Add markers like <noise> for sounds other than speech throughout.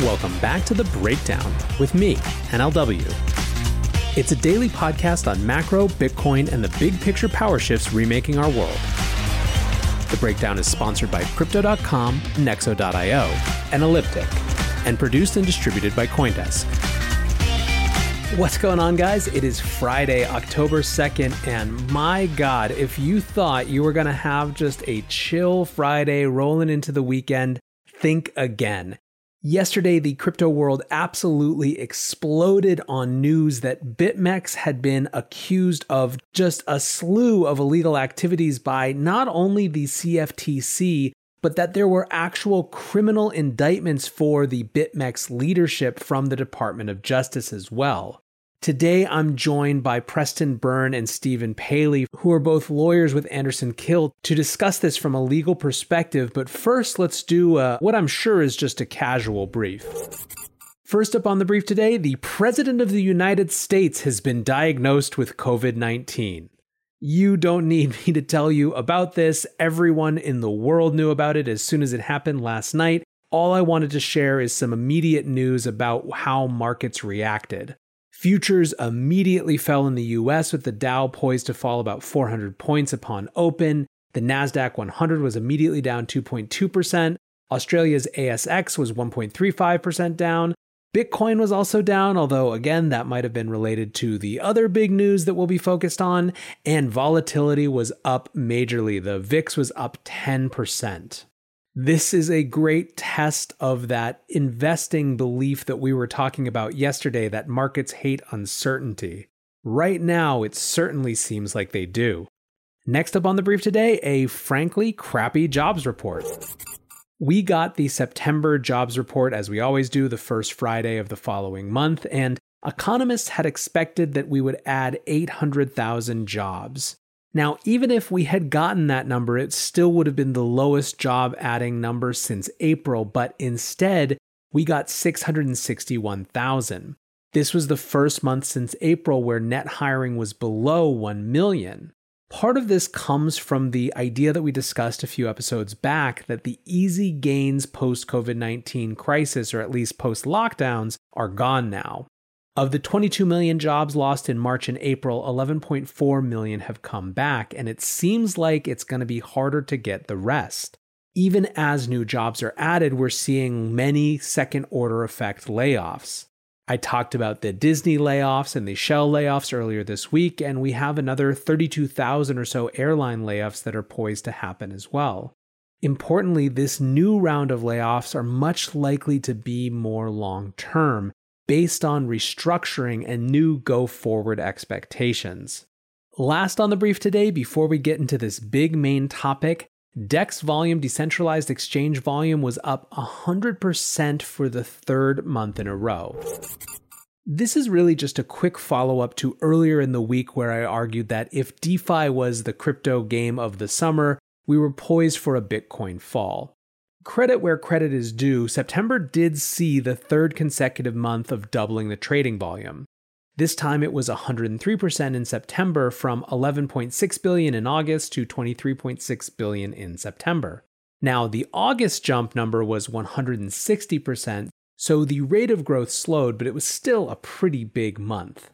Welcome back to The Breakdown with me, NLW. It's a daily podcast on macro, Bitcoin, and the big picture power shifts remaking our world. The Breakdown is sponsored by Crypto.com, Nexo.io, and Elliptic, and produced and distributed by Coindesk. What's going on, guys? It is Friday, October 2nd, and my God, if you thought you were going to have just a chill Friday rolling into the weekend, think again. Yesterday, the crypto world absolutely exploded on news that BitMEX had been accused of just a slew of illegal activities by not only the CFTC, but that there were actual criminal indictments for the BitMEX leadership from the Department of Justice as well. Today, I'm joined by Preston Byrne and Stephen Palley, who are both lawyers with Anderson Kill, to discuss this from a legal perspective. But first, let's do uh, what I'm sure is just a casual brief. First up on the brief today, the President of the United States has been diagnosed with COVID 19. You don't need <laughs> me to tell you about this. Everyone in the world knew about it as soon as it happened last night. All I wanted to share is some immediate news about how markets reacted. Futures immediately fell in the US with the Dow poised to fall about 400 points upon open. The Nasdaq 100 was immediately down 2.2%. Australia's ASX was 1.35% down. Bitcoin was also down, although again, that might have been related to the other big news that we'll be focused on. And volatility was up majorly. The VIX was up 10%. This is a great test of that investing belief that we were talking about yesterday that markets hate uncertainty. Right now, it certainly seems like they do. Next up on the brief today, a frankly crappy jobs report. We got the September jobs report, as we always do, the first Friday of the following month, and economists had expected that we would add 800,000 jobs. Now, even if we had gotten that number, it still would have been the lowest job adding number since April, but instead, we got 661,000. This was the first month since April where net hiring was below 1 million. Part of this comes from the idea that we discussed a few episodes back that the easy gains post COVID 19 crisis, or at least post lockdowns, are gone now. Of the 22 million jobs lost in March and April, 11.4 million have come back, and it seems like it's going to be harder to get the rest. Even as new jobs are added, we're seeing many second order effect layoffs. I talked about the Disney layoffs and the Shell layoffs earlier this week, and we have another 32,000 or so airline layoffs that are poised to happen as well. Importantly, this new round of layoffs are much likely to be more long term, based on restructuring and new go forward expectations. Last on the brief today, before we get into this big main topic, DEX volume, decentralized exchange volume, was up 100% for the third month in a row. This is really just a quick follow up to earlier in the week where I argued that if DeFi was the crypto game of the summer, we were poised for a Bitcoin fall credit where credit is due, September did see the third consecutive month of doubling the trading volume. This time it was 103% in September from 11.6 billion in August to 23.6 billion in September. Now, the August jump number was 160%, so the rate of growth slowed, but it was still a pretty big month.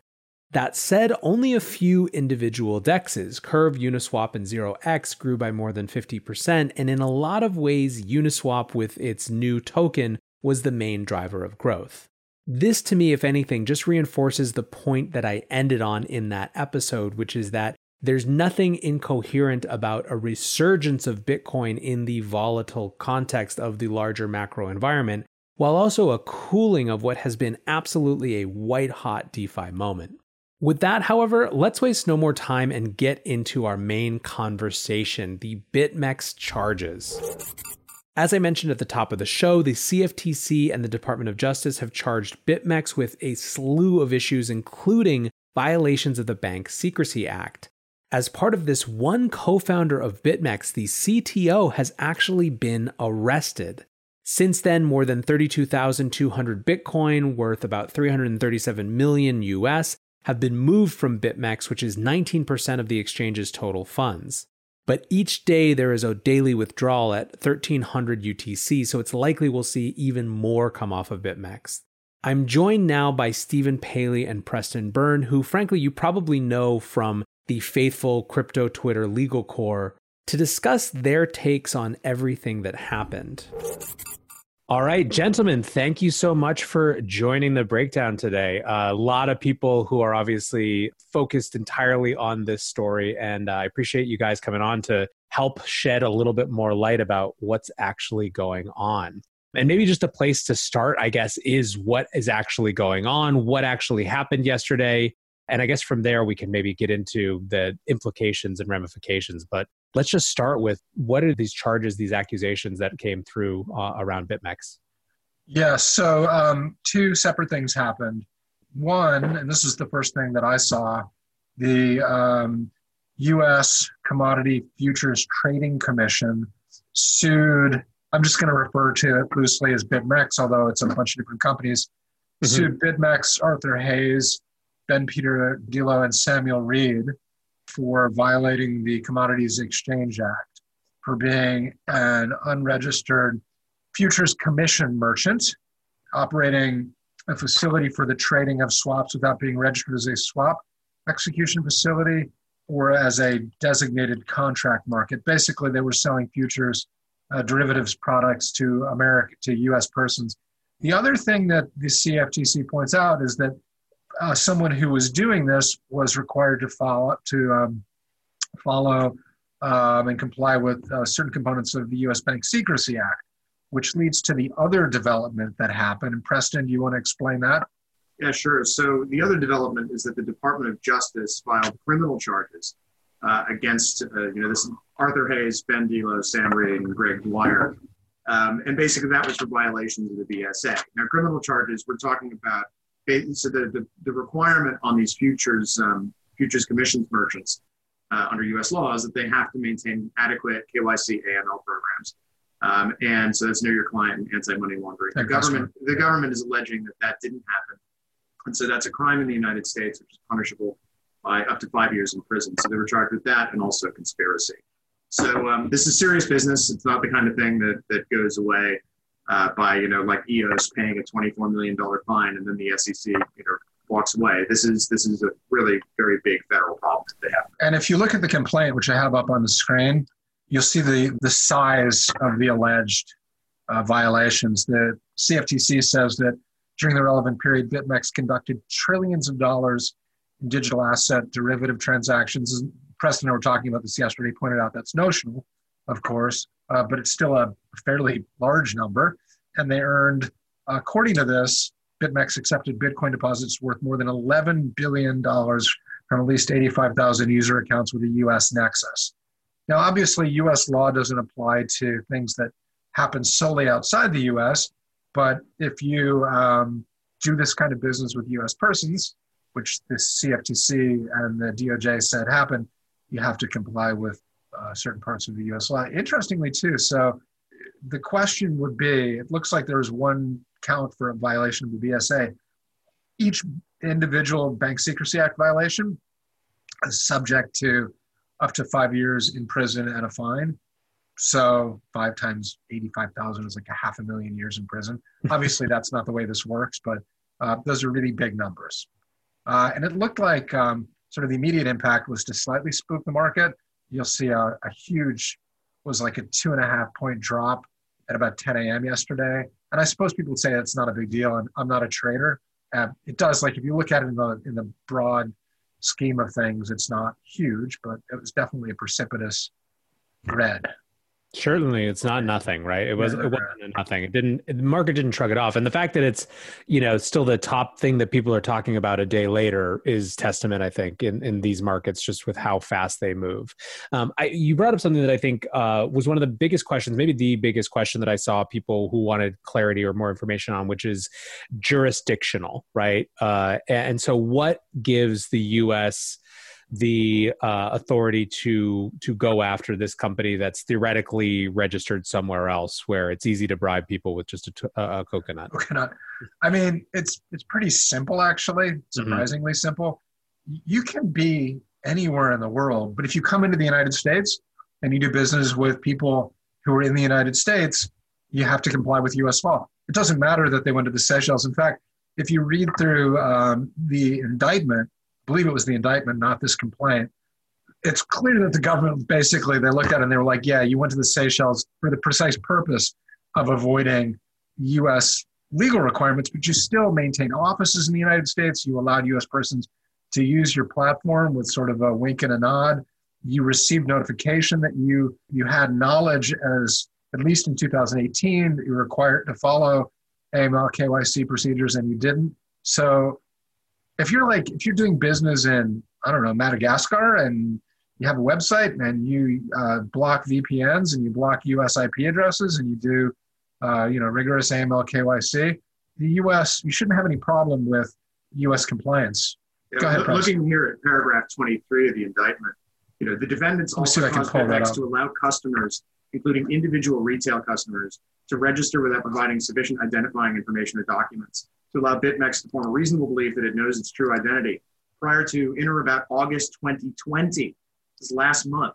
That said, only a few individual dexes, Curve, Uniswap, and 0x, grew by more than 50%, and in a lot of ways, Uniswap with its new token was the main driver of growth. This, to me, if anything, just reinforces the point that I ended on in that episode, which is that there's nothing incoherent about a resurgence of Bitcoin in the volatile context of the larger macro environment, while also a cooling of what has been absolutely a white hot DeFi moment. With that, however, let's waste no more time and get into our main conversation the BitMEX charges. As I mentioned at the top of the show, the CFTC and the Department of Justice have charged BitMEX with a slew of issues, including violations of the Bank Secrecy Act. As part of this, one co founder of BitMEX, the CTO, has actually been arrested. Since then, more than 32,200 Bitcoin, worth about 337 million US, have been moved from BitMEX, which is 19% of the exchange's total funds. But each day there is a daily withdrawal at 1300 UTC, so it's likely we'll see even more come off of BitMEX. I'm joined now by Stephen Palley and Preston Byrne, who frankly you probably know from the faithful crypto Twitter legal corps, to discuss their takes on everything that happened. All right, gentlemen, thank you so much for joining the breakdown today. Uh, a lot of people who are obviously focused entirely on this story, and uh, I appreciate you guys coming on to help shed a little bit more light about what's actually going on. And maybe just a place to start, I guess, is what is actually going on, what actually happened yesterday. And I guess from there, we can maybe get into the implications and ramifications. But let's just start with what are these charges, these accusations that came through uh, around BitMEX? Yeah, so um, two separate things happened. One, and this is the first thing that I saw, the um, U.S. Commodity Futures Trading Commission sued. I'm just going to refer to it loosely as BitMEX, although it's a bunch of different companies. Mm-hmm. Sued BitMEX, Arthur Hayes, Ben Peter Delo, and Samuel Reed for violating the Commodities Exchange Act for being an unregistered futures commission merchant operating a facility for the trading of swaps without being registered as a swap execution facility or as a designated contract market. Basically, they were selling futures, uh, derivatives products to America, to U.S. persons. The other thing that the CFTC points out is that uh, someone who was doing this was required to follow to um, follow um, and comply with uh, certain components of the U.S. Bank Secrecy Act, which leads to the other development that happened. And Preston, do you want to explain that? Yeah, sure. So the other development is that the Department of Justice filed criminal charges uh, against, uh, you know, this Arthur Hayes, Ben Delo, Sam Reed, and Greg Dwyer. Um, and basically that was for violations of the BSA. Now, criminal charges, we're talking about so the, the, the requirement on these futures um, futures commissions merchants uh, under U.S. law is that they have to maintain adequate KYC AML programs. Um, and so that's know your client and anti-money laundering. The government, the government is alleging that that didn't happen, and so that's a crime in the United States, which is punishable by up to five years in prison. So they were charged with that and also conspiracy. So um, this is serious business. It's not the kind of thing that that goes away uh, by you know like EOS paying a 24 million dollar fine and then the SEC you know walks away. This is this is a really very big federal problem that they have. And if you look at the complaint, which I have up on the screen, you'll see the the size of the alleged uh, violations. The CFTC says that during the relevant period, BitMEX conducted trillions of dollars in digital asset derivative transactions. Preston and I were talking about this yesterday. Pointed out that's notional, of course, uh, but it's still a fairly large number. And they earned, according to this, BitMEX accepted Bitcoin deposits worth more than $11 billion from at least 85,000 user accounts with a US nexus. Now, obviously, US law doesn't apply to things that happen solely outside the US, but if you um, do this kind of business with US persons, which the CFTC and the DOJ said happened, you have to comply with uh, certain parts of the US law. Interestingly, too, so the question would be it looks like there was one count for a violation of the BSA. Each individual Bank Secrecy Act violation is subject to up to five years in prison and a fine. So five times 85,000 is like a half a million years in prison. <laughs> Obviously, that's not the way this works, but uh, those are really big numbers. Uh, and it looked like um, sort of the immediate impact was to slightly spook the market. You'll see a, a huge, was like a two and a half point drop at about 10 a.m. yesterday. And I suppose people would say it's not a big deal, and I'm not a trader. Uh, it does, like if you look at it in the in the broad scheme of things, it's not huge, but it was definitely a precipitous red. Certainly, it's not nothing, right? It was it wasn't nothing. It didn't. The market didn't shrug it off, and the fact that it's you know still the top thing that people are talking about a day later is testament, I think, in in these markets, just with how fast they move. Um, I, you brought up something that I think uh, was one of the biggest questions, maybe the biggest question that I saw people who wanted clarity or more information on, which is jurisdictional, right? Uh, and so, what gives the U.S the uh, authority to to go after this company that's theoretically registered somewhere else, where it's easy to bribe people with just a, t- a coconut. Coconut. I mean, it's it's pretty simple actually, mm-hmm. surprisingly mm-hmm. simple. You can be anywhere in the world, but if you come into the United States and you do business with people who are in the United States, you have to comply with US law. It doesn't matter that they went to the Seychelles. In fact, if you read through um, the indictment, believe it was the indictment, not this complaint, it's clear that the government basically they looked at it and they were like, yeah, you went to the Seychelles for the precise purpose of avoiding U.S. legal requirements, but you still maintain offices in the United States. You allowed U.S. persons to use your platform with sort of a wink and a nod. You received notification that you you had knowledge as at least in 2018 that you were required to follow AML KYC procedures and you didn't. So if you're like if you're doing business in I don't know Madagascar and you have a website and you uh, block VPNs and you block US IP addresses and you do uh, you know rigorous AML KYC, the US you shouldn't have any problem with US compliance. Yeah, Go ahead, looking here at paragraph 23 of the indictment, you know the defendants also caused BitMEX to allow customers, including individual retail customers, to register without providing sufficient identifying information or documents to allow BitMEX to form a reasonable belief that it knows its true identity prior to in or about August 2020 this last month,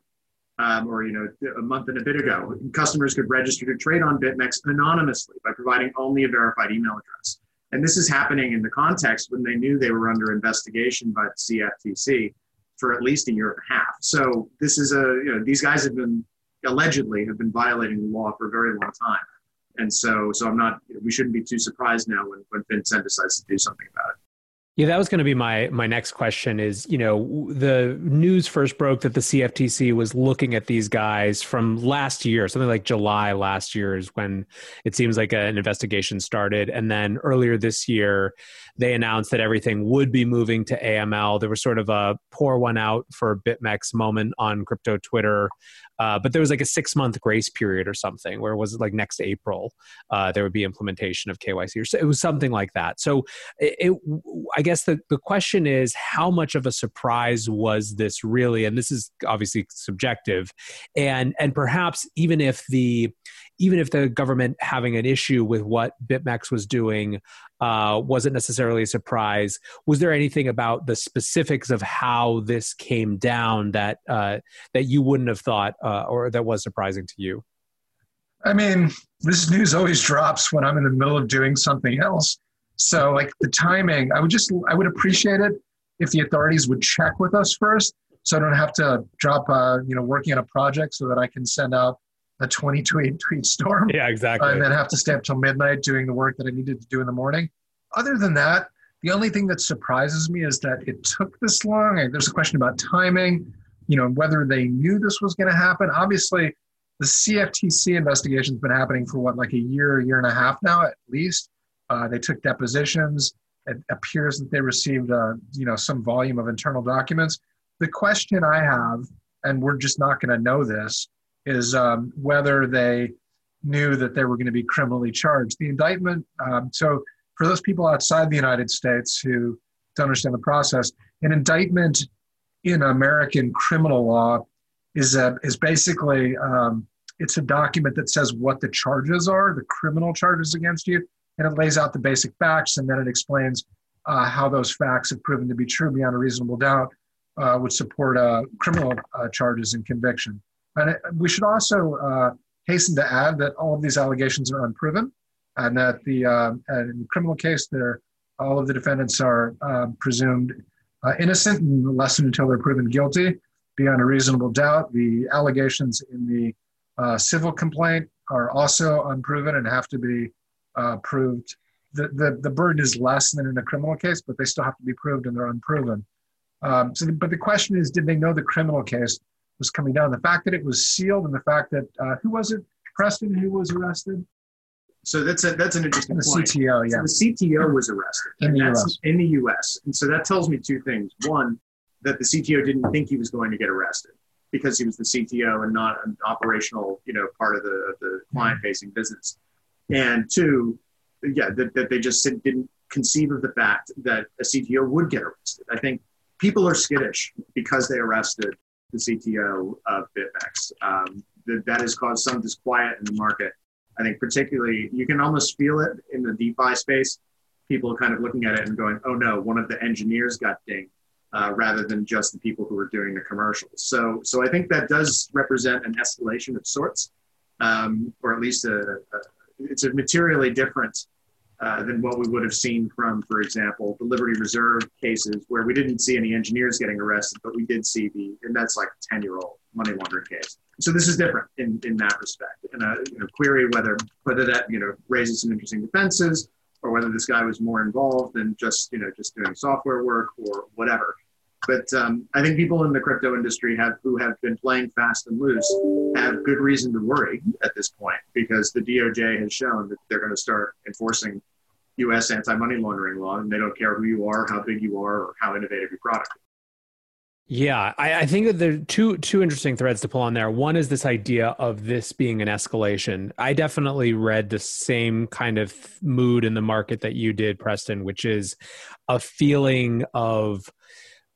um, or you know, a month and a bit ago, customers could register to trade on BitMEX anonymously by providing only a verified email address. And this is happening in the context when they knew they were under investigation by the CFTC for at least a year and a half. So this is a, you know, these guys have been allegedly have been violating the law for a very long time. And so, so I'm not, we shouldn't be too surprised now when, when FinCEN decides to do something about it. Yeah, that was going to be my my next question. Is you know the news first broke that the CFTC was looking at these guys from last year, something like July last year is when it seems like an investigation started, and then earlier this year they announced that everything would be moving to AML. There was sort of a pour one out for BitMEX moment on crypto Twitter uh, but there was like a six month grace period or something where it was like next April uh, there would be implementation of KYC or so it was something like that. So it, it, I guess the, the question is how much of a surprise was this really? And this is obviously subjective, and and perhaps even if the even if the government having an issue with what BitMEX was doing uh, wasn't necessarily a surprise. Was there anything about the specifics of how this came down that uh, that you wouldn't have thought uh, or that was surprising to you? I mean, this news always drops when I'm in the middle of doing something else. So, like the timing, I would just I would appreciate it if the authorities would check with us first, so I don't have to drop, uh, you know, working on a project so that I can send out a 20 tweet tweet storm. Yeah, exactly. and then have to stay up till midnight doing the work that I needed to do in the morning. Other than that, the only thing that surprises me is that it took this long. There's a question about timing, you know, whether they knew this was going to happen. Obviously, the CFTC investigation has been happening for what, like a year, a year and a half now, at least. Uh, they took depositions. It appears that they received, uh, you know, some volume of internal documents. The question I have, and we're just not going to know this, is um, whether they knew that they were going to be criminally charged. The indictment, um, so for those people outside the United States who don't understand the process, an indictment in American criminal law is a, is basically um, it's a document that says what the charges are, the criminal charges against you, and it lays out the basic facts, and then it explains uh, how those facts have proven to be true beyond a reasonable doubt, uh, would support uh, criminal uh, charges and conviction. And it, we should also uh, hasten to add that all of these allegations are unproven, and that the uh, in the criminal case, there all of the defendants are uh, presumed uh, innocent and until they're proven guilty beyond a reasonable doubt. The allegations in the uh, civil complaint are also unproven and have to be uh, proved. The, the, the burden is less than in a criminal case, but they still have to be proved and they're unproven. Um, so, the, but the question is, did they know the criminal case? Was coming down. The fact that it was sealed and the fact that uh, who was it, Preston, who was arrested? So that's a that's an interesting the point. CTO, yeah. So the CTO was arrested in the US. In the US. And so that tells me two things. One, that the CTO didn't think he was going to get arrested because he was the CTO and not an operational, you know, part of the, the client facing business. And two, yeah, that, that they just didn't conceive of the fact that a CTO would get arrested. I think people are skittish because they arrested the CTO of BitMEX. Um, that, that has caused some disquiet in the market. I think particularly you can almost feel it in the DeFi space. People kind of looking at it and going, "Oh no, one of the engineers got dinged." uh, rather than just the people who are doing the commercials. So, so I think that does represent an escalation of sorts, um, or at least a, a, it's a materially different uh, than what we would have seen from, for example, the Liberty Reserve cases, where we didn't see any engineers getting arrested, but we did see the, and that's like a 10 year old money laundering case. So this is different in, in that respect. And a you know, query whether whether that you know raises some interesting defenses, or whether this guy was more involved than just you know just doing software work or whatever. But um, I think people in the crypto industry have who have been playing fast and loose have good reason to worry at this point because the DOJ has shown that they're going to start enforcing U.S. anti-money laundering law, and they don't care who you are, how big you are, or how innovative your product is. Yeah, I, I, think that there are two two interesting threads to pull on there. One is this idea of this being an escalation. I definitely read the same kind of mood in the market that you did, Preston, which is a feeling of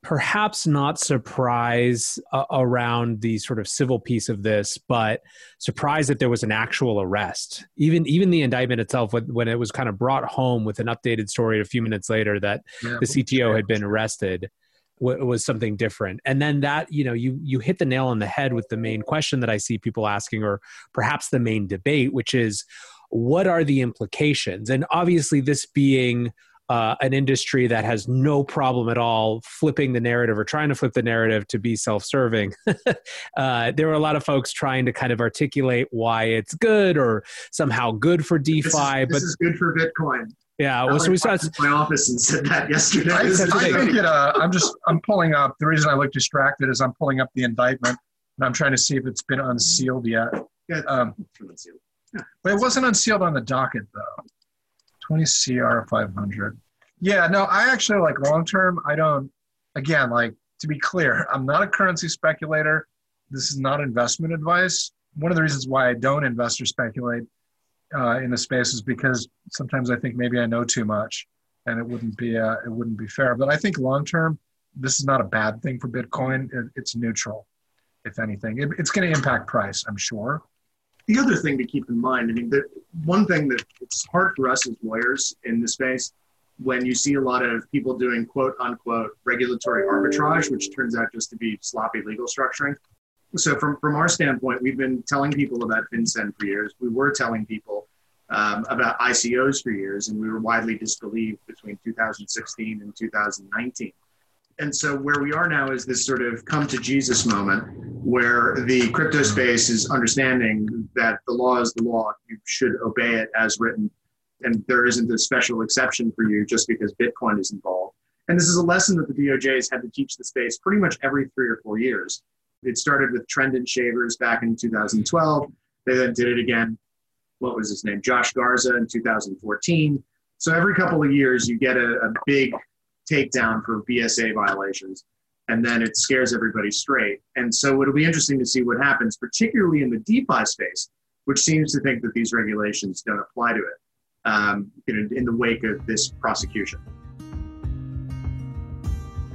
perhaps not surprise uh, around the sort of civil piece of this, but surprise that there was an actual arrest. Even even the indictment itself, when, when it was kind of brought home with an updated story a few minutes later that yeah, the CTO had been arrested, w- was something different. And then that you know you you hit the nail on the head with the main question that I see people asking, or perhaps the main debate, which is what are the implications? And obviously, this being uh, an industry that has no problem at all flipping the narrative or trying to flip the narrative to be self-serving. <laughs> uh, there were a lot of folks trying to kind of articulate why it's good or somehow good for DeFi. This is, this but is good for Bitcoin. Yeah, well, so we saw my office and said that yesterday. I, I <laughs> think it. Uh, I'm just I'm pulling up. The reason I look distracted is I'm pulling up the indictment and I'm trying to see if it's been unsealed yet. Um, yeah. But it wasn't unsealed on the docket though. 20 CR 500. Yeah, no, I actually like long term. I don't, again, like to be clear, <laughs> I'm not a currency speculator. This is not investment advice. One of the reasons why I don't invest or speculate uh, in the space is because sometimes I think maybe I know too much, and it wouldn't be uh, it wouldn't be fair. But I think long term, this is not a bad thing for Bitcoin. It, it's neutral, if anything. It, it's going to impact price, I'm sure, the other thing to keep in mind, I mean, the one thing that it's hard for us as lawyers in the space when you see a lot of people doing quote unquote regulatory arbitrage, which turns out just to be sloppy legal structuring. So from, from our standpoint, we've been telling people about FinCEN for years. We were telling people um, about ICOs for years, and we were widely disbelieved between 2016 and 2019 and so where we are now is this sort of come to Jesus moment where the crypto space is understanding that the law is the law. You should obey it as written. And there isn't a special exception for you just because Bitcoin is involved. And this is a lesson that the DOJ has had to teach the space pretty much every three or four years. It started with Trendon Shavers back in 2012. They then did it again. What was his name? Josh Garza in 2014. So every couple of years, you get a, a big takedown for BSA violations, and then it scares everybody straight. And so it'll be interesting to see what happens, particularly in the DeFi space, which seems to think that these regulations don't apply to it um, in, in the wake of this prosecution.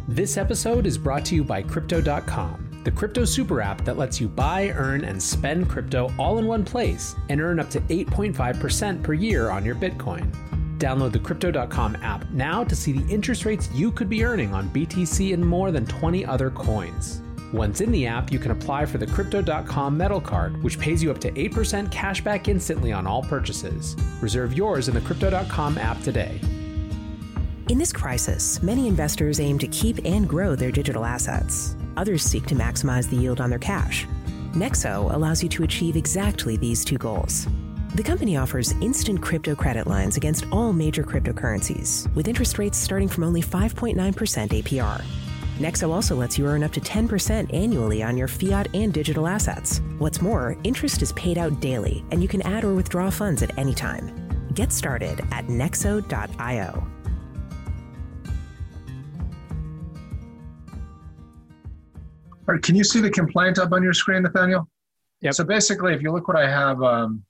This episode is brought to you by Crypto.com, the crypto super app that lets you buy, earn, and spend crypto all in one place and earn up to 8.5% per year on your Bitcoin. Download the Crypto.com app now to see the interest rates you could be earning on BTC and more than 20 other coins. Once in the app, you can apply for the Crypto.com metal card, which pays you up to 8% cash back instantly on all purchases. Reserve yours in the Crypto.com app today. In this crisis, many investors aim to keep and grow their digital assets. Others seek to maximize the yield on their cash. Nexo allows you to achieve exactly these two goals. The company offers instant crypto credit lines against all major cryptocurrencies, with interest rates starting from only 5.9% APR. Nexo also lets you earn up to 10% annually on your fiat and digital assets. What's more, interest is paid out daily, and you can add or withdraw funds at any time. Get started at nexo.io. All right, can you see the complaint up on your screen, Nathaniel? Yep. So basically, if you look what I have um,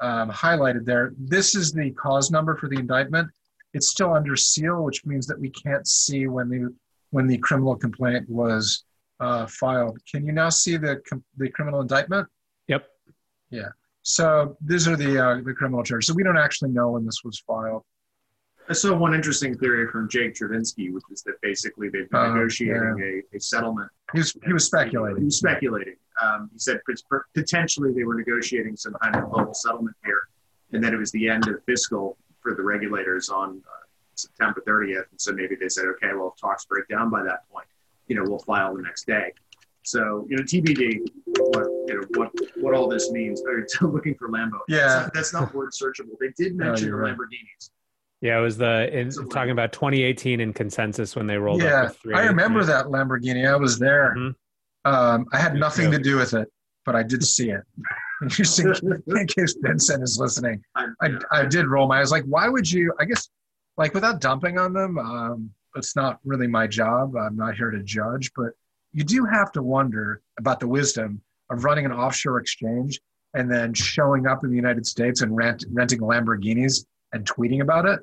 um, highlighted there. This is the cause number for the indictment. It's still under seal, which means that we can't see when the when the criminal complaint was uh, filed. Can you now see the the criminal indictment? Yep. Yeah. So these are the uh, the criminal charges. So we don't actually know when this was filed. I saw one interesting theory from Jake Chervinsky, which is that basically they've been Uh, negotiating yeah. a, a settlement. He was, he was speculating. He was speculating. Um, he said potentially they were negotiating some kind of global settlement here, and then it was the end of fiscal for the regulators on uh, September 30th. And so maybe they said, okay, well, if talks break down by that point, you know, we'll file the next day. So, you know, TBD, what you know, what what all this means. <laughs> Or looking for Lambo. Yeah. that's not, that's not word searchable. They did No, mention the right. Lamborghinis. Yeah, it was the in, Somewhere. talking about 2018 in consensus when they rolled Yeah, up. with I remember that Lamborghini. I was there. Mhm. Um, I had nothing to do with it, but I did see it. <laughs> Just in, <laughs> in case FinCEN is listening, I, I. I did roll my. I was like, why would you? I guess, like, without dumping on them, um, it's not really my job. I'm not here to judge, but you do have to wonder about the wisdom of running an offshore exchange and then showing up in the United States and rent, renting Lamborghinis and tweeting about it.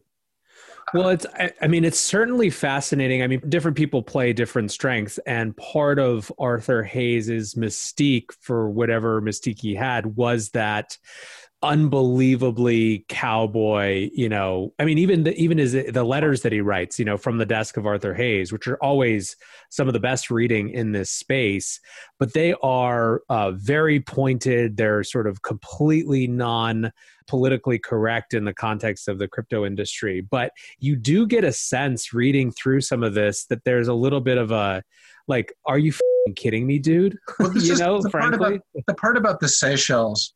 Well, it's, I, I mean, it's certainly fascinating. I mean, different people play different strengths. And part of Arthur Hayes's mystique for whatever mystique he had was that unbelievably cowboy you know i mean even the, even his the letters that he writes you know from the desk of arthur hayes which are always some of the best reading in this space but they are uh, very pointed. They're sort of completely non politically correct in the context of the crypto industry. But you do get a sense reading through some of this that there's a little bit of a like are you kidding me dude? <laughs> Well, you is know the part frankly? about the part about the Seychelles.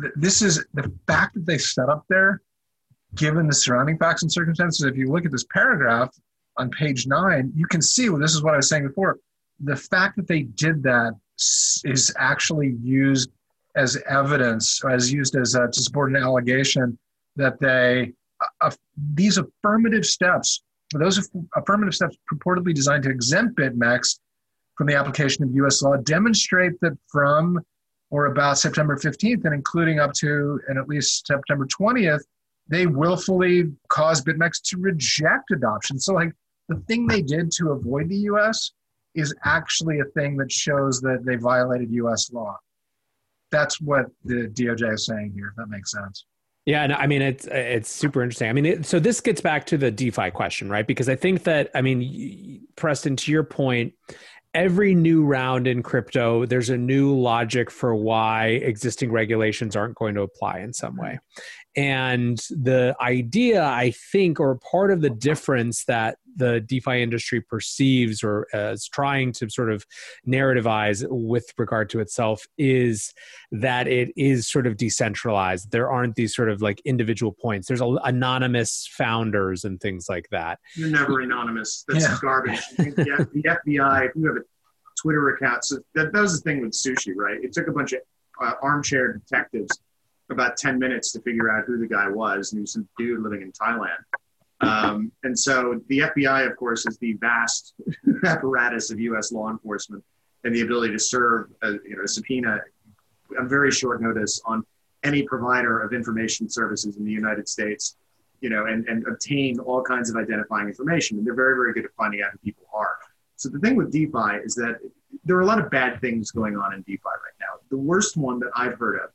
Th- This is the fact that they set up there, given the surrounding facts and circumstances. If you look at this paragraph on page nine, you can see. Well, this is what I was saying before. The fact that they did that is actually used as evidence, or as used as uh, to support an allegation that they uh, these affirmative steps, those aff- affirmative steps purportedly designed to exempt BitMEX from the application of U.S. law demonstrate that from or about September 15th and including up to and at least September 20th, they willfully caused BitMEX to reject adoption. So, like the thing they did to avoid the U.S. is actually a thing that shows that they violated U.S. law. That's what the DOJ is saying here. If that makes sense. Yeah, and I mean it's it's super interesting. I mean, it, so this gets back to the DeFi question, right? Because I think that I mean, Preston, to your point, every new round in crypto, there's a new logic for why existing regulations aren't going to apply in some way. And the idea, I think, or part of the difference that the DeFi industry perceives or uh, is trying to sort of narrativize with regard to itself is that it is sort of decentralized. There aren't these sort of like individual points. There's a, anonymous founders and things like that. You're never anonymous. That's Yeah. garbage. <laughs> the, the FBI, if you have a Twitter account, so that, that was the thing with sushi, right? It took a bunch of uh, armchair detectives about 10 minutes to figure out who the guy was, and he was some dude living in Thailand. Um, and so the FBI, of course, is the vast <laughs> apparatus of U.S. law enforcement and the ability to serve a, you know, a subpoena on very short notice on any provider of information services in the United States you know, and, and obtain all kinds of identifying information. And they're very, very good at finding out who people are. So the thing with DeFi is that there are a lot of bad things going on in DeFi right now. The worst one that I've heard of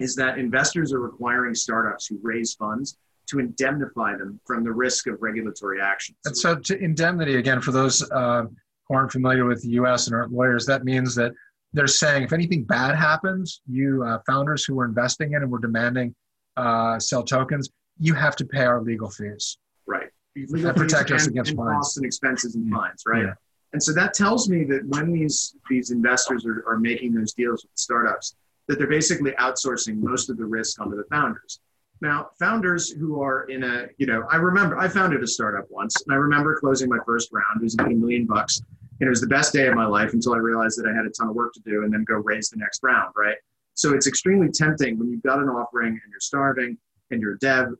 is that investors are requiring startups who raise funds to indemnify them from the risk of regulatory action. And so, to indemnity again, for those uh, who aren't familiar with the U.S. and aren't lawyers, that means that they're saying if anything bad happens, you uh, founders who were investing in and were demanding uh, sell tokens, you have to pay our legal fees. Right. That protect us and, against and fines. costs and expenses and fines, right? Yeah. And so that tells me that when these these investors are, are making those deals with startups, that they're basically outsourcing most of the risk onto the founders. Now, founders who are in a, you know, I remember I founded a startup once, and I remember closing my first round. It was about a million bucks, and it was the best day of my life until I realized that I had a ton of work to do, and then go raise the next round, right? So it's extremely tempting when you've got an offering and you're starving and you're a dev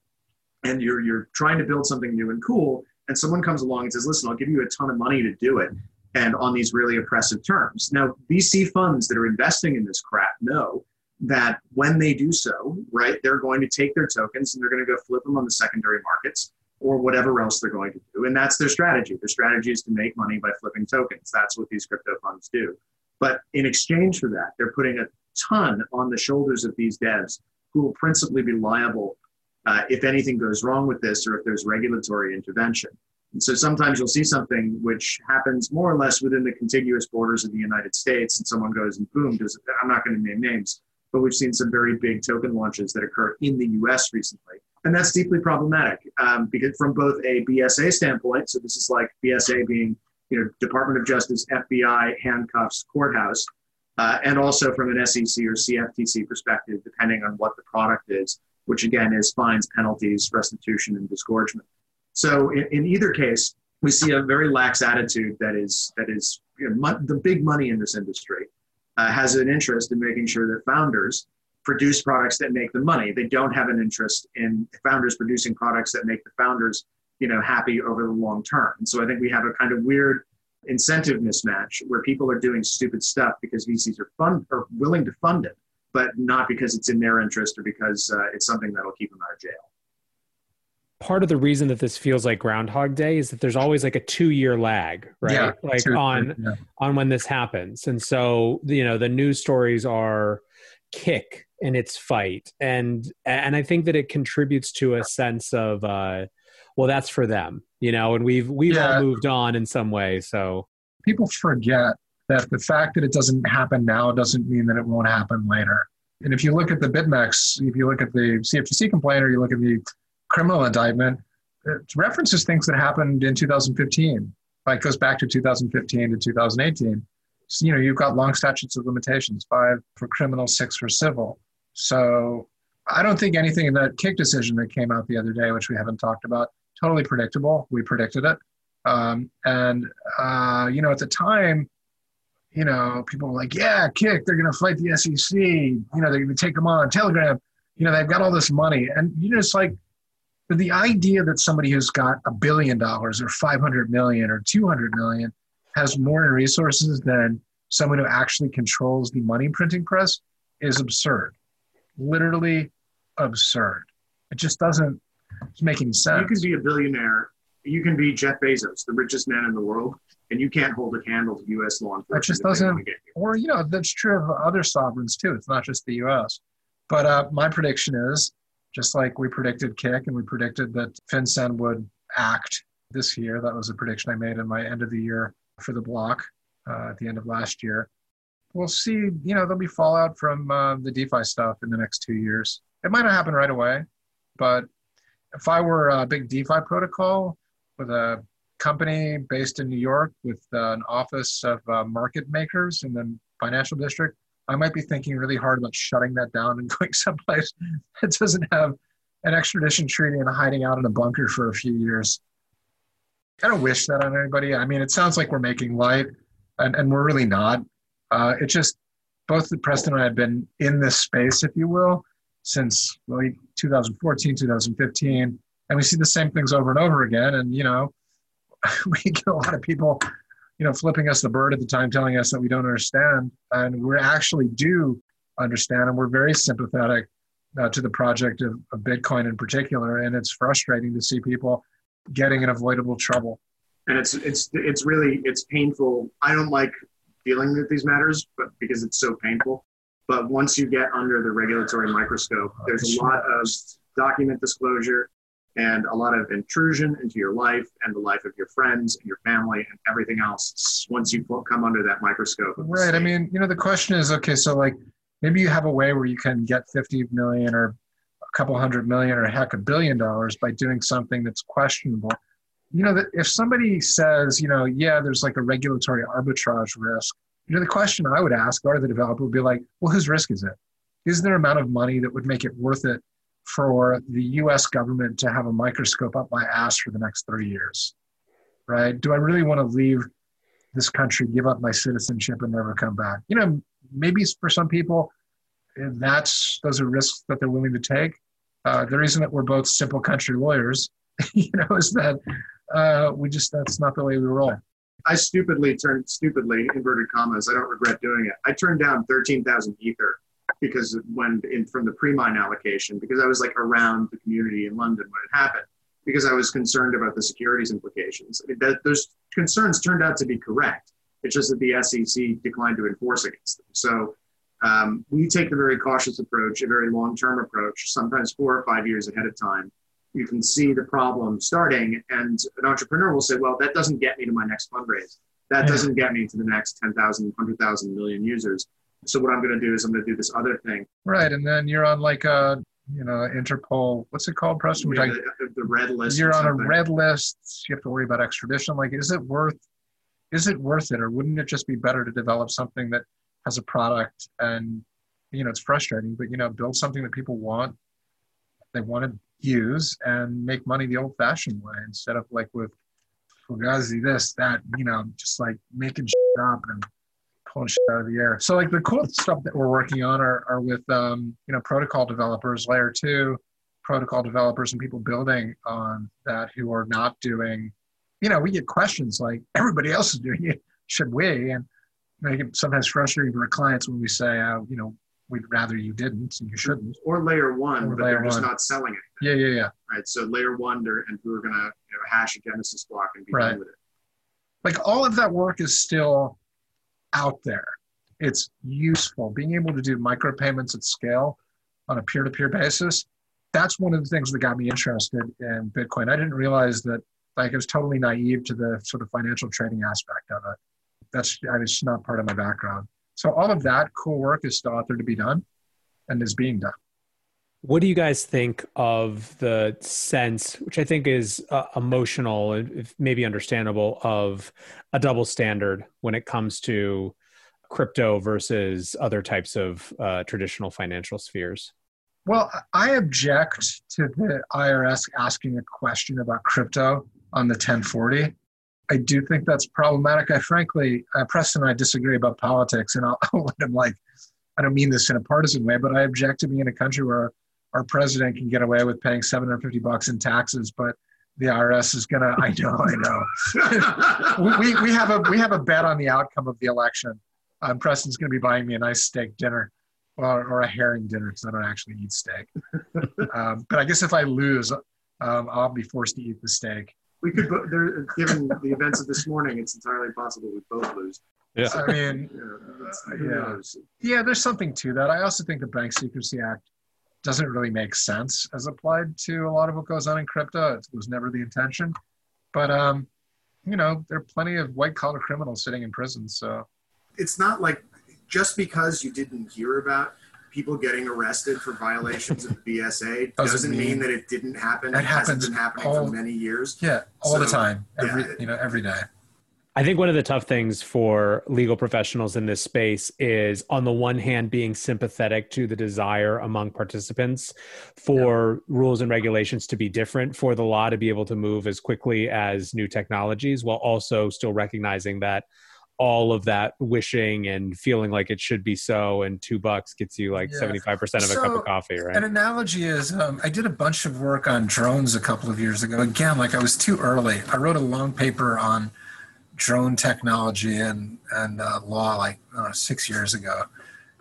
and you're you're trying to build something new and cool, and someone comes along and says, "Listen, I'll give you a ton of money to do it." And on these really oppressive terms. Now, VC funds that are investing in this crap know that when they do so, right, they're going to take their tokens and they're going to go flip them on the secondary markets or whatever else they're going to do. And that's their strategy. Their strategy is to make money by flipping tokens. That's what these crypto funds do. But in exchange for that, they're putting a ton on the shoulders of these devs who will principally be liable uh, if anything goes wrong with this or if there's regulatory intervention. And so sometimes you'll see something which happens more or less within the contiguous borders of the United States, and someone goes and boom, does, I'm not going to name names, but we've seen some very big token launches that occur in the US recently. And that's deeply problematic um, because from both a BSA standpoint, so this is like BSA being, you know, Department of Justice, FBI, handcuffs, courthouse, uh, and also from an SEC or CFTC perspective, depending on what the product is, which again is fines, penalties, restitution, and disgorgement. So in, in either case, we see a very lax attitude that is that is you know, mo- the big money in this industry uh, has an interest in making sure that founders produce products that make the money. They don't have an interest in founders producing products that make the founders you know happy over the long term. And so I think we have a kind of weird incentive mismatch where people are doing stupid stuff because VCs are fund are willing to fund it, but not because it's in their interest or because uh, it's something that'll keep them out of jail part of the reason that this feels like groundhog day is that there's always like a two year lag right Yeah, like two- on yeah. on when this happens and so you know the news stories are kick in its fight and and i think that it contributes to a sense of uh well that's for them you know and we've we've Yeah. all moved on in some way so people forget that the fact that it doesn't happen now doesn't mean that it won't happen later. And if you look at the BitMEX, if you look at the CFTC complaint or you look at the criminal indictment, references things that happened in 2015. Like goes back to 2015 to 2018. So, you know, you've got long statutes of limitations, five for criminal, six for civil. So I don't think anything in that Kik decision that came out the other day, which we haven't talked about, totally predictable. We predicted it. Um, and, uh, you know, at the time, you know, people were like, yeah, Kik, they're going to fight the SEC. You know, they're going to take them on. Telegram, you know, they've got all this money. And, you know, it's like the idea that somebody who's got a billion dollars or 500 million or 200 million has more in resources than someone who actually controls the money printing press is absurd. Literally absurd. It just doesn't make any sense. You can be a billionaire. You can be Jeff Bezos, the richest man in the world, and you can't hold a candle to U.S. law enforcement. That just doesn't- or you know that's true of other sovereigns too it's not just the us but uh, my prediction is just like we predicted Kik and we predicted that fincen would act this year. That was a prediction i made in my end of the year for the block uh, at the end of last year. We'll see you know there'll be fallout from uh, the defi stuff in the next two years. It might not happen right away but if i were a big defi protocol with a company based in New York with uh, an office of uh, market makers in the financial district, I might be thinking really hard about shutting that down and <laughs> going someplace that doesn't have an extradition treaty and hiding out in a bunker for a few years. I don't wish that on anybody. I mean, it sounds like we're making light, and, and we're really not. Uh, it just, both the Preston and I have been in this space, if you will, since like 2014, 2015, and we see the same things over and over again. And, you know, <laughs> we get a lot of people, you know, flipping us the bird at the time, telling us that we don't understand, and we actually do understand, and we're very sympathetic uh, to the project of, of Bitcoin in particular. And it's frustrating to see people getting in avoidable trouble. and it's it's it's really it's painful. I don't like dealing with these matters, but because it's so painful. But once you get under the regulatory microscope, there's a lot of document disclosure and a lot of intrusion into your life and the life of your friends and your family and everything else. Once you come under that microscope, Right. I mean, you know, the question is, okay, so like maybe you have a way where you can get 50 million or a couple hundred million or heck a billion dollars by doing something that's questionable. You know, that if somebody says, you know, yeah, there's like a regulatory arbitrage risk, you know, the question I would ask or the developer would be like, well, whose risk is it? Is there an amount of money that would make it worth it for the US government to have a microscope up my ass for the next three years? Right? Do I really want to leave this country, give up my citizenship, and never come back? You know, maybe for some people, that's those are risks that they're willing to take. Uh, the reason that we're both simple country lawyers, <laughs> you know, is that uh, we just that's not the way we roll. I stupidly turned stupidly inverted commas. I don't regret doing it. I turned down thirteen thousand ether because when in from the pre-mine allocation because I was like around the community in London when it happened because I was concerned about the securities implications. I mean, that, those concerns turned out to be correct. It's just that the SEC declined to enforce against them. So Um, we take the very cautious approach, a very long term approach, sometimes four or five years ahead of time. You can see the problem starting, and an entrepreneur will say, Well, that doesn't get me to my next fundraise. That Yeah. doesn't get me to the next 10,000, 100,000 million users. So, what I'm going to do is I'm going to do this other thing. Right, and then you're on like a you know Interpol. What's it called, Preston? Which the, the, red list. You're on a red list. You have to worry about extradition. Like, is it worth? Is it worth it, or wouldn't it just be better to develop something that has a product and you know it's frustrating, but you know build something that people want, they want to use, and make money the old-fashioned way instead of like with Fugazi this that you know just like making shit up and pulling shit out of the air. So like the cool stuff that we're working on are, are with um, you know protocol developers, layer two protocol developers and people building on that who are not doing, you know, we get questions like everybody else is doing it, should we? And make it sometimes frustrating for our clients when we say, uh, you know, we'd rather you didn't and you shouldn't. or layer one, Or but layer they're just one. not selling it. Yeah, yeah, yeah. Right. So layer one, and we're going to you know, hash a Genesis block and be Right. done with it. Like all of that work is still out there. It's useful. Being able to do micropayments at scale on a peer-to-peer basis, that's one of the things that got me interested in Bitcoin. I didn't realize that like I was totally naive to the sort of financial trading aspect of it. That's I was just not part of my background. So all of that cool work is still out there to be done and is being done. What do you guys think of the sense, which I think is uh, emotional and maybe understandable, of a double standard when it comes to crypto versus other types of uh, traditional financial spheres? Well, I object to the IRS asking a question about crypto on the 1040. I do think that's problematic. I frankly, uh, Preston and I disagree about politics, and I'll, <laughs> I'll let him like, I don't mean this in a partisan way, but I object to being in a country where our president can get away with paying 750 bucks in taxes, but the IRS is gonna. I know, I know. <laughs> we, we, we have a we have a bet on the outcome of the election. Um, Preston's gonna be buying me a nice steak dinner or, or a herring dinner because I don't actually eat steak. <laughs> um, but I guess if I lose, um, I'll be forced to eat the steak. we could, bo- there, given the events of this morning, it's entirely possible we both lose. I mean, You Uh, yeah. yeah, there's something to that. I also think the Bank Secrecy Act doesn't really make sense as applied to a lot of what goes on in crypto. It was never the intention. But, um, you know, there are plenty of white collar criminals sitting in prison. So, It's not like just because you didn't hear about people getting arrested for violations of the <laughs> BSA Doesn't doesn't, mean, mean- that it didn't happen. It hasn't happens been happening all- for many years. yeah, all the time, every, yeah. you know, every day. I think one of the tough things for legal professionals in this space is, on the one hand, being sympathetic to the desire among participants for rules and regulations to be different, for the law to be able to move as quickly as new technologies, while also still recognizing that all of that wishing and feeling like it should be so and two bucks gets you like Yeah. 75% of a cup of coffee, right? An analogy is um, I did a bunch of work on drones a couple of years ago. Again, like I was too early. I wrote a long paper on drone technology and and uh, law like six years ago,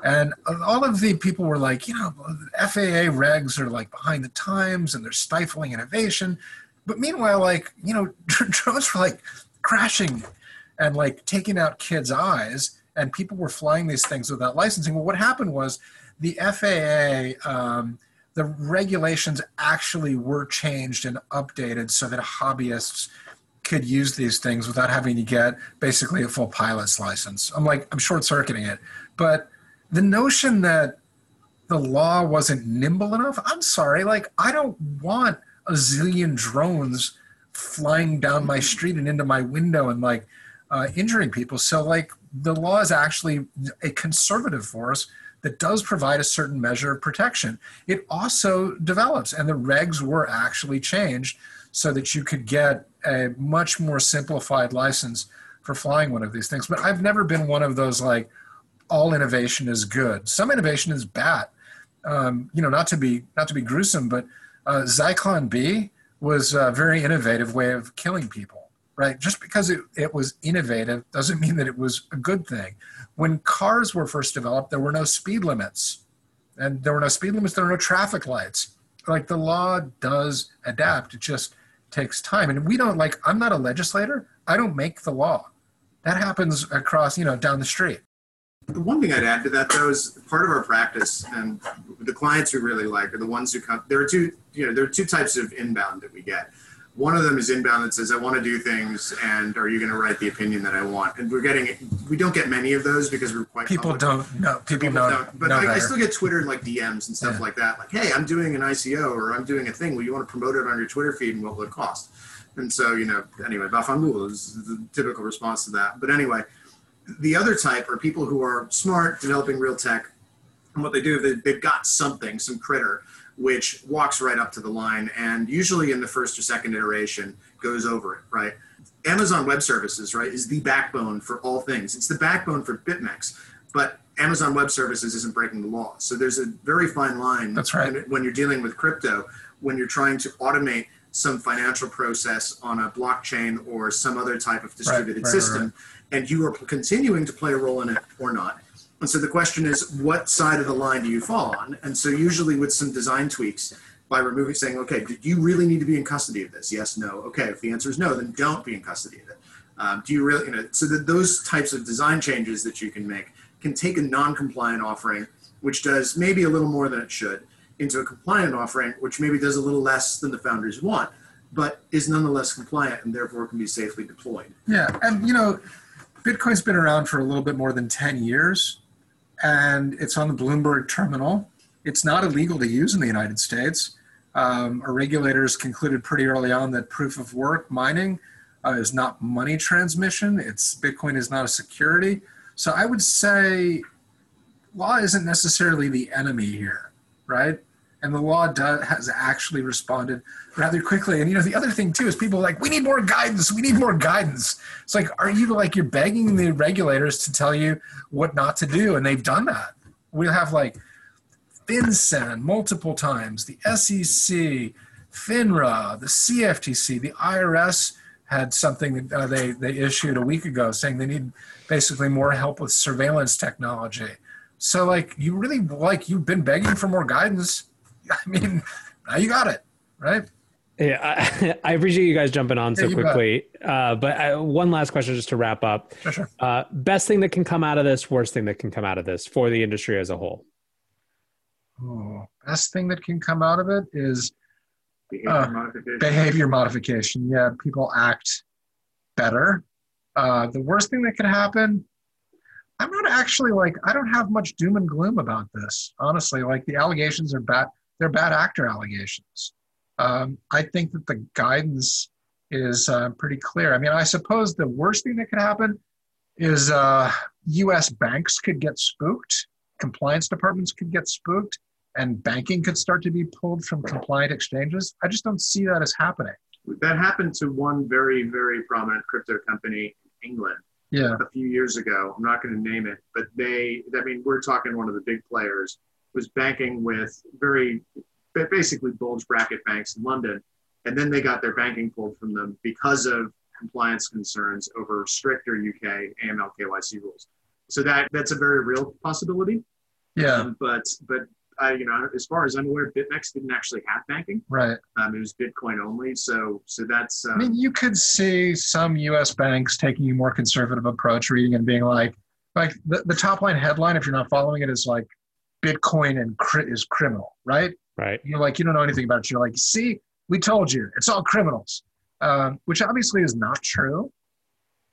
and all of the people were like, you know, FAA regs are like behind the times and they're stifling innovation. But meanwhile, like you know, <laughs> drones were like crashing and like taking out kids' eyes, and people were flying these things without licensing. Well, what happened was the FAA, um, the regulations actually were changed and updated so that hobbyists could use these things without having to get basically a full pilot's license. I'm like, I'm short circuiting it. But the notion that the law wasn't nimble enough, I'm sorry, like, I don't want a zillion drones flying down my street and into my window and like uh, injuring people. So, like, the law is actually a conservative force that does provide a certain measure of protection. It also develops, and the regs were actually changed so that you could get a much more simplified license for flying one of these things. But I've never been one of those like all innovation is good. Some innovation is bad. Um, you know, not to be not to be gruesome, but uh, Zyklon B was a very innovative way of killing people. Right? Just because it, it was innovative doesn't mean that it was a good thing. When cars were first developed, there were no speed limits, and there were no speed limits. There were no traffic lights. Like the law does adapt. It just takes time. And we don't like, I'm not a legislator. I don't make the law. That happens across, you know, down the street. The one thing I'd add to that, though, is part of our practice, and the clients we really like are the ones who come. There are two, you know, there are two types of inbound that we get. One of them is inbound that says, "I want to do things, and are you going to write the opinion that I want?" And we're getting, we don't get many of those because we're quite. People public. don't know. People, people know, don't. But I, I, still get Twitter and like DMs and stuff yeah. like that. Like, "Hey, I'm doing an ICO or I'm doing a thing. Will you want to promote it on your Twitter feed, and what will it cost?" And so, you know, anyway, Bafangul is the typical response to that. But anyway, the other type are people who are smart, developing real tech. And what they do, they, they've got something, some critter, which walks right up to the line. And usually in the first or second iteration, goes over it, right? Amazon Web Services, right, is the backbone for all things. It's the backbone for BitMEX. But Amazon Web Services isn't breaking the law. So there's a very fine line That's right. when, when you're dealing with crypto, when you're trying to automate some financial process on a blockchain or some other type of distributed right, system, right. and you are continuing to play a role in it or not. And so the question is, what side of the line do you fall on? And so usually with some design tweaks, by removing, saying, okay, do you really need to be in custody of this? Yes, no. Okay, if the answer is no, then don't be in custody of it. Um, do you really, you know, so that those types of design changes that you can make can take a non-compliant offering, which does maybe a little more than it should, into a compliant offering, which maybe does a little less than the founders want, but is nonetheless compliant and therefore can be safely deployed. Yeah, and you know, Bitcoin's been around for a little bit more than 10 years, and it's on the Bloomberg terminal. It's not illegal to use in the United States. Um, our regulators concluded pretty early on that proof of work mining uh, is not money transmission. It's Bitcoin is not a security. So I would say law isn't necessarily the enemy here, right? And the law does, has actually responded rather quickly. And you know, the other thing too is people like, we need more guidance. We need more guidance. It's like, are you like you're begging the regulators to tell you what not to do? And they've done that. We'll have like FinCEN multiple times, the SEC, FINRA, the CFTC, the IRS had something that uh, they, they issued a week ago saying they need basically more help with surveillance technology. So like you really like you've been begging for more guidance. <laughs> I mean, now you got it, right? Yeah, I, <laughs> I appreciate you guys jumping on Yeah, so you quickly. Uh, but I, one last question just to wrap up. Sure, sure. Uh, best thing that can come out of this, worst thing that can come out of this for the industry as a whole. Oh, best thing that can come out of it is Behavior Uh, modification. behavior modification. Yeah, people act better. Uh, the worst thing that could happen, I'm not actually like, I don't have much doom and gloom about this, honestly. Like the allegations are bad, they're bad actor allegations. Um, I think that the guidance is uh, pretty clear. I mean, I suppose the worst thing that could happen is uh, US banks could get spooked, compliance departments could get spooked, and banking could start to be pulled from compliant exchanges. I just don't see that as happening. That happened to one very, very prominent crypto company in England Yeah. a few years ago. I'm not going to name it, but they, I mean, we're talking one of the big players was banking with very, basically bulge bracket banks in London. And then they got their banking pulled from them because of compliance concerns over stricter UK AML KYC rules. So that that's a very real possibility. Yeah. Um, but but I, you know, as far as I'm aware, BitMEX didn't actually have banking. Right. Um, it was Bitcoin only. So so that's I um, mean, you could see some U.S. banks taking a more conservative approach, reading and being like, like the, the top line headline, if you're not following it, is like, Bitcoin and cri- is criminal, right? Right. You're like, you don't know anything about it. You're like, see, we told you, it's all criminals, um, which obviously is not true.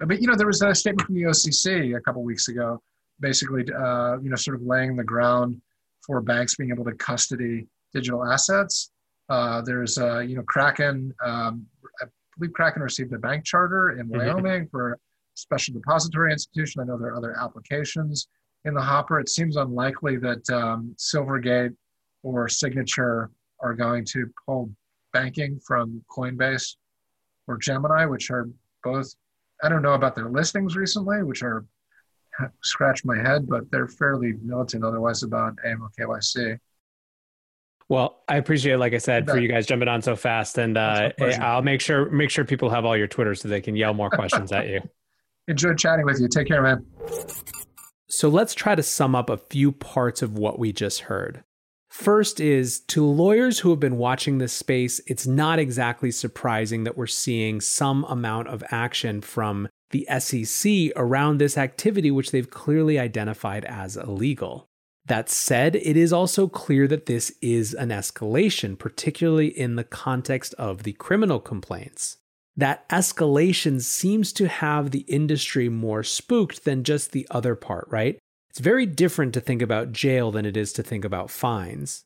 But you know, there was a statement from the OCC a couple weeks ago, basically, uh, you know, sort of laying the ground for banks being able to custody digital assets. Uh, there's, uh, you know, Kraken. Um, I believe Kraken received a bank charter in Mhm. Wyoming for a special depository institution. I know there are other applications in the hopper. It seems unlikely that um, Silvergate or Signature are going to pull banking from Coinbase or Gemini, which are both. I don't know about their listings recently, which are <laughs> scratch my head, but they're fairly militant otherwise about AML KYC. Well, I appreciate, like I said, for you guys jumping on so fast, and uh, pleasure. I'll make sure make sure people have all your Twitter so they can yell more questions at you. <laughs> Enjoyed chatting with you. Take care, man. So let's try to sum up a few parts of what we just heard. First is to lawyers who have been watching this space, it's not exactly surprising that we're seeing some amount of action from the SEC around this activity, which they've clearly identified as illegal. That said, it is also clear that this is an escalation, particularly in the context of the criminal complaints. That escalation seems to have the industry more spooked than just the other part, right? It's very different to think about jail than it is to think about fines.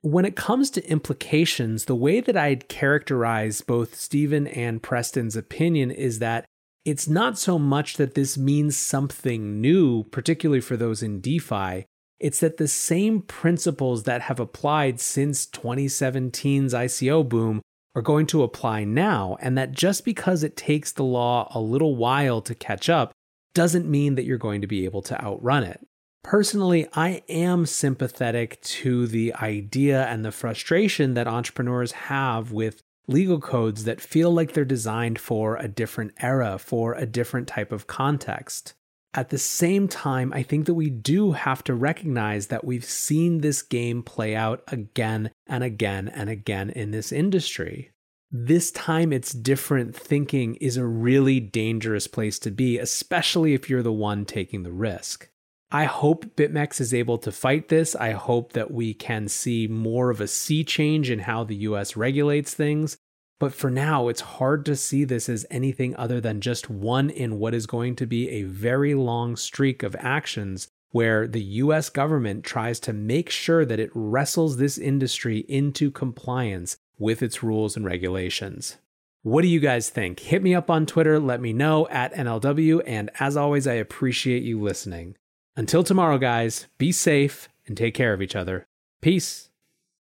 When it comes to implications, the way that I'd characterize both Stephen and Preston's opinion is that it's not so much that this means something new, particularly for those in DeFi. It's that the same principles that have applied since 2017's ICO boom are going to apply now, and that just because it takes the law a little while to catch up doesn't mean that you're going to be able to outrun it. Personally, I am sympathetic to the idea and the frustration that entrepreneurs have with legal codes that feel like they're designed for a different era, for a different type of context. At the same time, I think that we do have to recognize that we've seen this game play out again and again and again in this industry. This time it's different thinking is a really dangerous place to be, especially if you're the one taking the risk. I hope BitMEX is able to fight this. I hope that we can see more of a sea change in how the US regulates things. But for now, it's hard to see this as anything other than just one in what is going to be a very long streak of actions where the US government tries to make sure that it wrestles this industry into compliance with its rules and regulations. What do you guys think? Hit me up on Twitter, let me know at NLW, and as always, I appreciate you listening. Until tomorrow, guys, be safe and take care of each other. Peace.